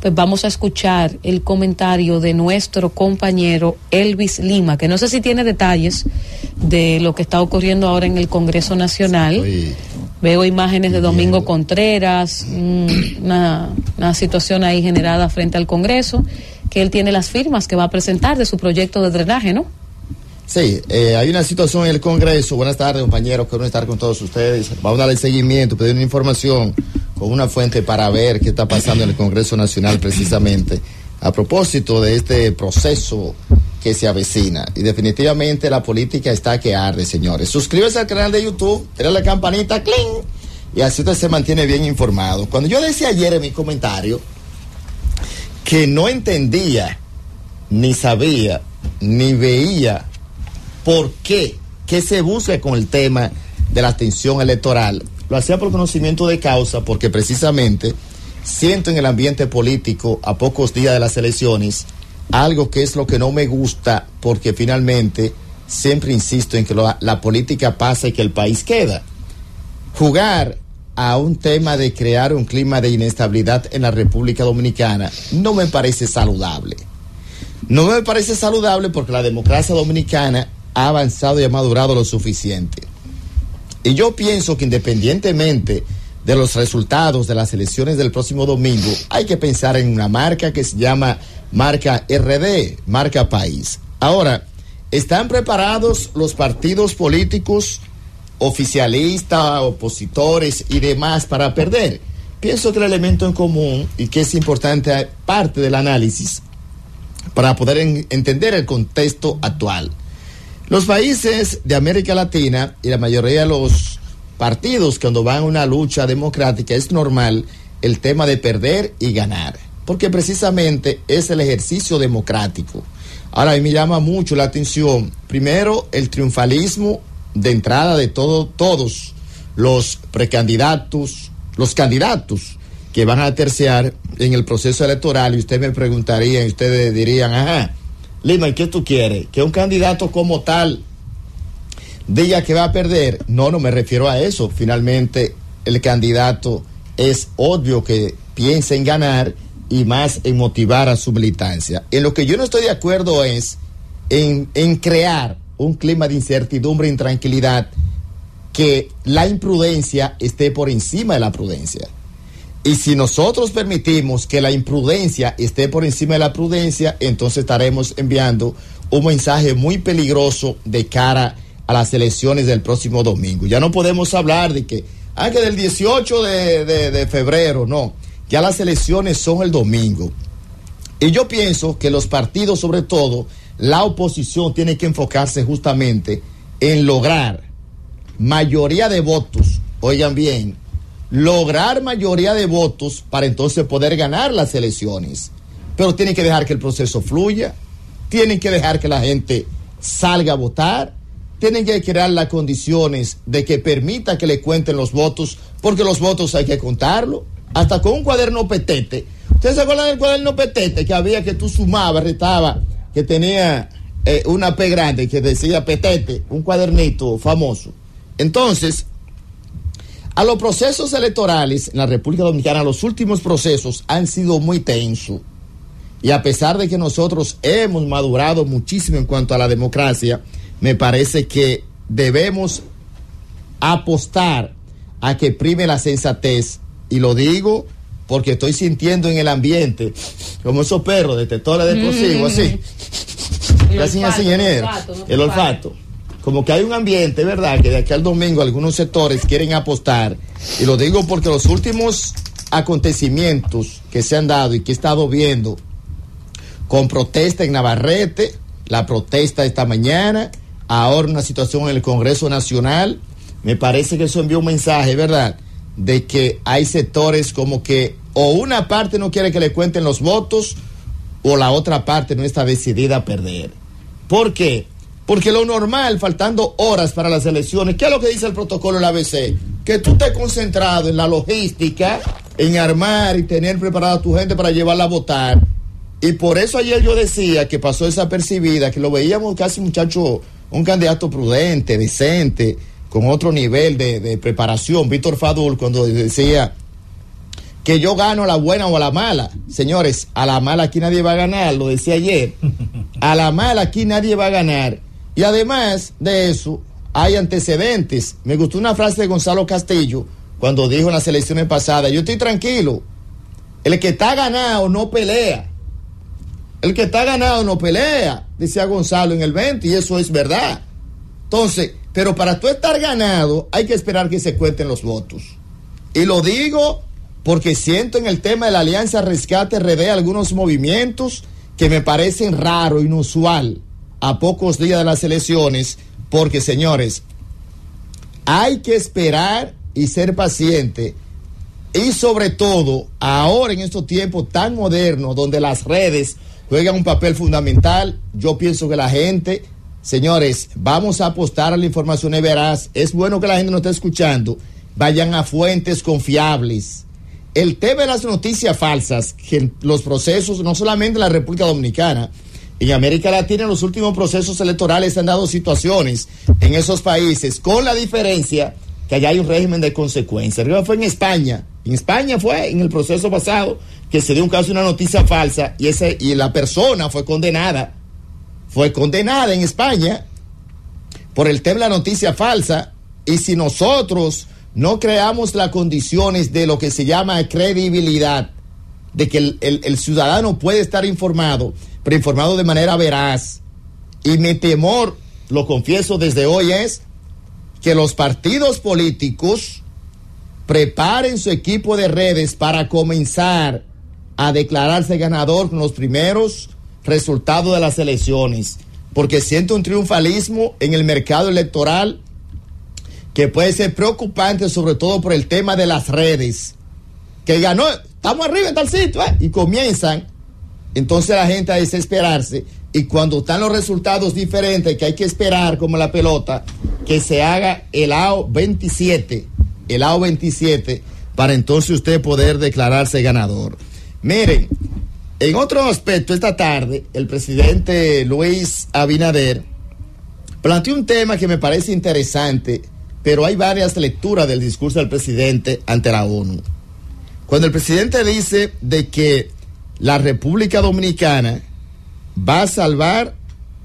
pues vamos a escuchar el comentario de nuestro compañero Elvis Lima, que no sé si tiene detalles de lo que está ocurriendo ahora en el Congreso Nacional. Veo imágenes de Domingo Contreras, una, una situación ahí generada frente al Congreso, que él tiene las firmas que va a presentar de su proyecto de drenaje, ¿no? Sí, eh, hay una situación en el Congreso. Buenas tardes, compañeros. Quiero estar con todos ustedes. Vamos a darle seguimiento, pedir una información con una fuente para ver qué está pasando en el Congreso Nacional precisamente a propósito de este proceso que se avecina. Y definitivamente la política está que arde, señores. Suscríbase al canal de YouTube, dale la campanita, ¡cling! Y así usted se mantiene bien informado. Cuando yo decía ayer en mi comentario que no entendía, ni sabía, ni veía por qué, qué se busca con el tema de la atención electoral, lo hacía por conocimiento de causa, porque precisamente siento en el ambiente político a pocos días de las elecciones algo que es lo que no me gusta, porque finalmente siempre insisto en que la política pasa y que el país queda. Jugar a un tema de crear un clima de inestabilidad en la República Dominicana no me parece saludable. No me parece saludable porque la democracia dominicana ha avanzado y ha madurado lo suficiente. Y yo pienso que independientemente de los resultados de las elecciones del próximo domingo, hay que pensar en una marca que se llama marca RD, marca país. Ahora, ¿están preparados los partidos políticos, oficialistas, opositores y demás para perder? Pienso que el elemento en común y que es importante parte del análisis para poder entender el contexto actual. Los países de América Latina y la mayoría de los partidos cuando van a una lucha democrática es normal el tema de perder y ganar, porque precisamente es el ejercicio democrático. Ahora, a mí me llama mucho la atención, primero, el triunfalismo de entrada de todo, todos los precandidatos, los candidatos que van a terciar en el proceso electoral, y usted me preguntaría, y ustedes dirían, ajá, Lima, ¿y qué tú quieres? Que un candidato como tal diga que va a perder. No, no me refiero a eso. Finalmente, el candidato es obvio que piensa en ganar y más en motivar a su militancia. En lo que yo no estoy de acuerdo es en, en crear un clima de incertidumbre e intranquilidad que la imprudencia esté por encima de la prudencia. Y si nosotros permitimos que la imprudencia esté por encima de la prudencia, entonces estaremos enviando un mensaje muy peligroso de cara a las elecciones del próximo domingo. Ya no podemos hablar de que, ah, que del 18 de, de febrero, no. Ya las elecciones son el domingo. Y yo pienso que los partidos, sobre todo la oposición, tiene que enfocarse justamente en lograr mayoría de votos, oigan bien, lograr mayoría de votos para entonces poder ganar las elecciones. Pero tienen que dejar que el proceso fluya, tienen que dejar que la gente salga a votar, tienen que crear las condiciones de que permita que le cuenten los votos, porque los votos hay que contarlo, hasta con un cuaderno petete. ¿Ustedes se acuerdan del cuaderno petete que había que tú sumabas, retaba, que tenía eh, una P grande que decía petete, un cuadernito famoso? Entonces, a los procesos electorales en la República Dominicana, los últimos procesos han sido muy tensos. Y a pesar de que nosotros hemos madurado muchísimo en cuanto a la democracia, me parece que debemos apostar a que prime la sensatez. Y lo digo porque estoy sintiendo en el ambiente, como esos perros, detectores de explosivos, mm. así. Así, ingeniero. El olfato como que hay un ambiente, ¿verdad? Que de aquí al domingo algunos sectores quieren apostar. Y lo digo porque los últimos acontecimientos que se han dado y que he estado viendo con protesta en Navarrete, la protesta esta mañana, ahora una situación en el Congreso Nacional, me parece que eso envió un mensaje, ¿verdad? De que hay sectores como que o una parte no quiere que le cuenten los votos o la otra parte no está decidida a perder. ¿Por qué? Porque lo normal, faltando horas para las elecciones, ¿qué es lo que dice el protocolo del ABC? Que tú estés concentrado en la logística, en armar y tener preparada a tu gente para llevarla a votar. Y por eso ayer yo decía que pasó esa percibida, que lo veíamos casi muchacho, un candidato prudente, decente, con otro nivel de, de preparación. Víctor Fadul, cuando decía que yo gano a la buena o a la mala. Señores, a la mala aquí nadie va a ganar, lo decía ayer. A la mala aquí nadie va a ganar. Y además de eso, hay antecedentes. Me gustó una frase de Gonzalo Castillo cuando dijo en las elecciones pasadas, yo estoy tranquilo. El que está ganado no pelea. El que está ganado no pelea, decía Gonzalo en el 20, y eso es verdad. Entonces, pero para tú estar ganado hay que esperar que se cuenten los votos. Y lo digo porque siento en el tema de la Alianza Rescate RD algunos movimientos que me parecen raro, inusual, a pocos días de las elecciones, porque señores, hay que esperar y ser paciente. Y sobre todo, ahora en estos tiempos tan modernos, donde las redes juegan un papel fundamental, yo pienso que la gente, señores, vamos a apostar a la información y verás, es bueno que la gente nos esté escuchando, vayan a fuentes confiables el tema de las noticias falsas, que los procesos, no solamente en la República Dominicana, en América Latina, en los últimos procesos electorales se han dado situaciones en esos países, con la diferencia que allá hay un régimen de consecuencias. Arriba fue en España. En España fue en el proceso pasado que se dio un caso de una noticia falsa y, ese, y la persona fue condenada. Fue condenada en España por el tema de la noticia falsa. Y si nosotros no creamos las condiciones de lo que se llama credibilidad, de que el, ciudadano puede estar informado, pero informado de manera veraz. Y mi temor, lo confieso desde hoy, es que los partidos políticos preparen su equipo de redes para comenzar a declararse ganador con los primeros resultados de las elecciones, porque siento un triunfalismo en el mercado electoral que puede ser preocupante, sobre todo por el tema de las redes, que ganó, estamos arriba en tal sitio, ¿eh? y comienzan entonces la gente a desesperarse. Y cuando están los resultados diferentes, que hay que esperar como la pelota, que se haga el AO 27, el AO 27, para entonces usted poder declararse ganador. Miren, en otro aspecto, esta tarde, el presidente Luis Abinader planteó un tema que me parece interesante pero hay varias lecturas del discurso del presidente ante la ONU. Cuando el presidente dice de que la República Dominicana va a salvar,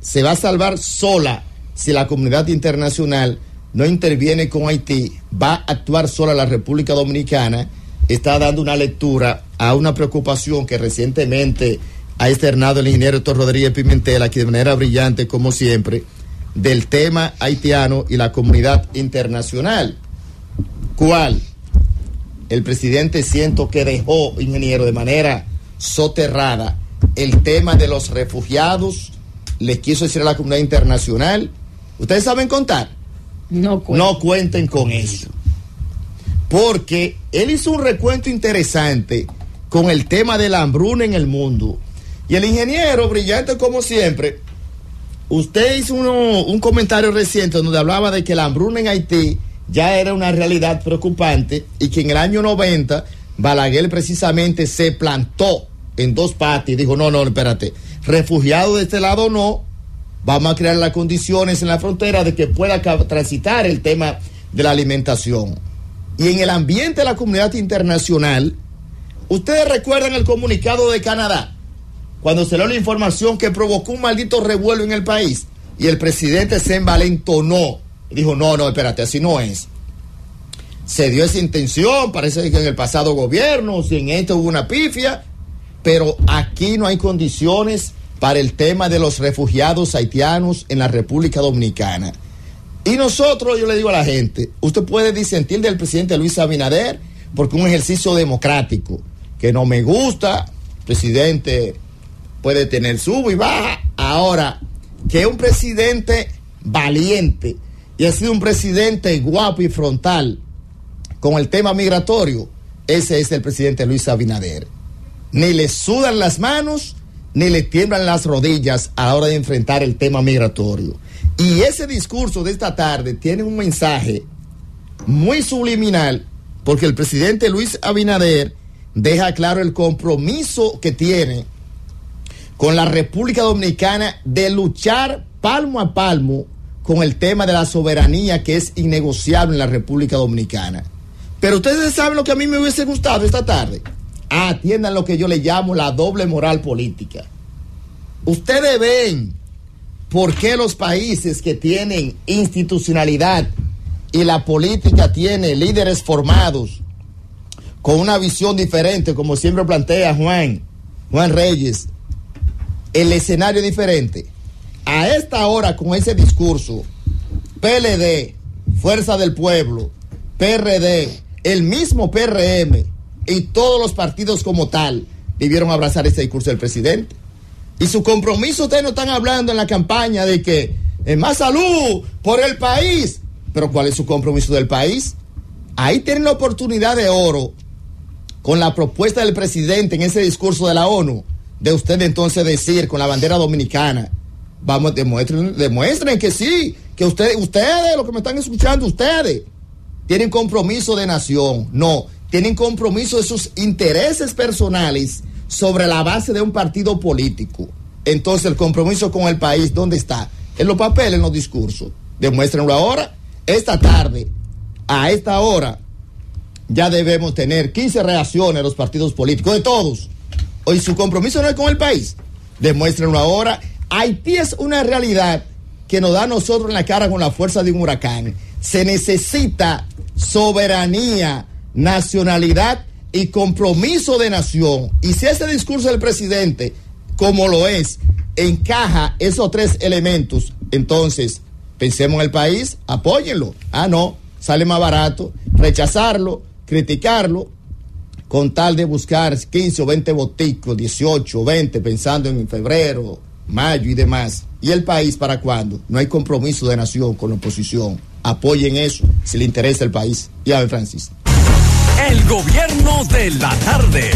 se va a salvar sola si la comunidad internacional no interviene con Haití, va a actuar sola la República Dominicana, está dando una lectura a una preocupación que recientemente ha externado el ingeniero Héctor Rodríguez Pimentel, aquí de manera brillante, como siempre, del tema haitiano y la comunidad internacional. ¿Cuál? El presidente siento que dejó, ingeniero, de manera soterrada el tema de los refugiados, les quiso decir a la comunidad internacional, ¿ustedes saben contar? No, no cuenten con eso. Porque él hizo un recuento interesante con el tema de la hambruna en el mundo. Y el ingeniero, brillante como siempre, Usted hizo un comentario reciente donde hablaba de que la hambruna en Haití ya era una realidad preocupante y que en el año 90 Balaguer precisamente se plantó en dos partes y dijo, no, no, espérate, refugiado de este lado no, vamos a crear las condiciones en la frontera de que pueda transitar el tema de la alimentación. Y en el ambiente de la comunidad internacional, ustedes recuerdan el comunicado de Canadá, cuando se dio la información que provocó un maldito revuelo en el país y el presidente se envalentonó dijo, no, no, espérate, así no es. Se dio esa intención, parece que en el pasado gobierno, si en esto hubo una pifia, pero aquí no hay condiciones para el tema de los refugiados haitianos en la República Dominicana. Y nosotros, yo le digo a la gente, usted puede disentir del presidente Luis Abinader porque un ejercicio democrático que no me gusta, presidente puede tener sub y baja. Ahora, que un presidente valiente y ha sido un presidente guapo y frontal con el tema migratorio, ese es el presidente Luis Abinader. Ni le sudan las manos, ni le tiemblan las rodillas a la hora de enfrentar el tema migratorio. Y ese discurso de esta tarde tiene un mensaje muy subliminal, porque el presidente Luis Abinader deja claro el compromiso que tiene con la República Dominicana de luchar palmo a palmo con el tema de la soberanía que es innegociable en la República Dominicana. Pero ustedes saben lo que a mí me hubiese gustado esta tarde. Atiendan lo que yo le llamo la doble moral política. Ustedes ven por qué los países que tienen institucionalidad y la política tiene líderes formados con una visión diferente, como siempre plantea Juan, Juan Reyes, el escenario diferente. A esta hora, con ese discurso, PLD, Fuerza del Pueblo, PRD, el mismo PRM y todos los partidos como tal debieron abrazar este discurso del presidente. Y su compromiso, ustedes no están hablando en la campaña de que es más salud por el país. Pero ¿cuál es su compromiso del país? Ahí tienen la oportunidad de oro con la propuesta del presidente en ese discurso de la ONU, de usted entonces decir con la bandera dominicana, vamos, demuestren, demuestren que sí, que ustedes, ustedes, los que me están escuchando, ustedes, tienen compromiso de nación. No, tienen compromiso de sus intereses personales sobre la base de un partido político. Entonces, el compromiso con el país, ¿dónde está? En los papeles, en los discursos. Demuéstrenlo ahora. Esta tarde, a esta hora, ya debemos tener 15 reacciones a los partidos políticos, de todos. Hoy su compromiso no es con el país. Demuéstrenlo ahora. Haití es una realidad que nos da a nosotros en la cara con la fuerza de un huracán. Se necesita soberanía, nacionalidad y compromiso de nación. Y si ese discurso del presidente, como lo es, encaja esos tres elementos, entonces pensemos en el país, apóyenlo. Ah, no, sale más barato rechazarlo, criticarlo, con tal de buscar 15 o 20 boticos, 18 20, pensando en febrero, mayo y demás. ¿Y el país para cuándo? No hay compromiso de nación con la oposición. Apoyen eso si le interesa el país. Ya, Francis. El gobierno de la tarde.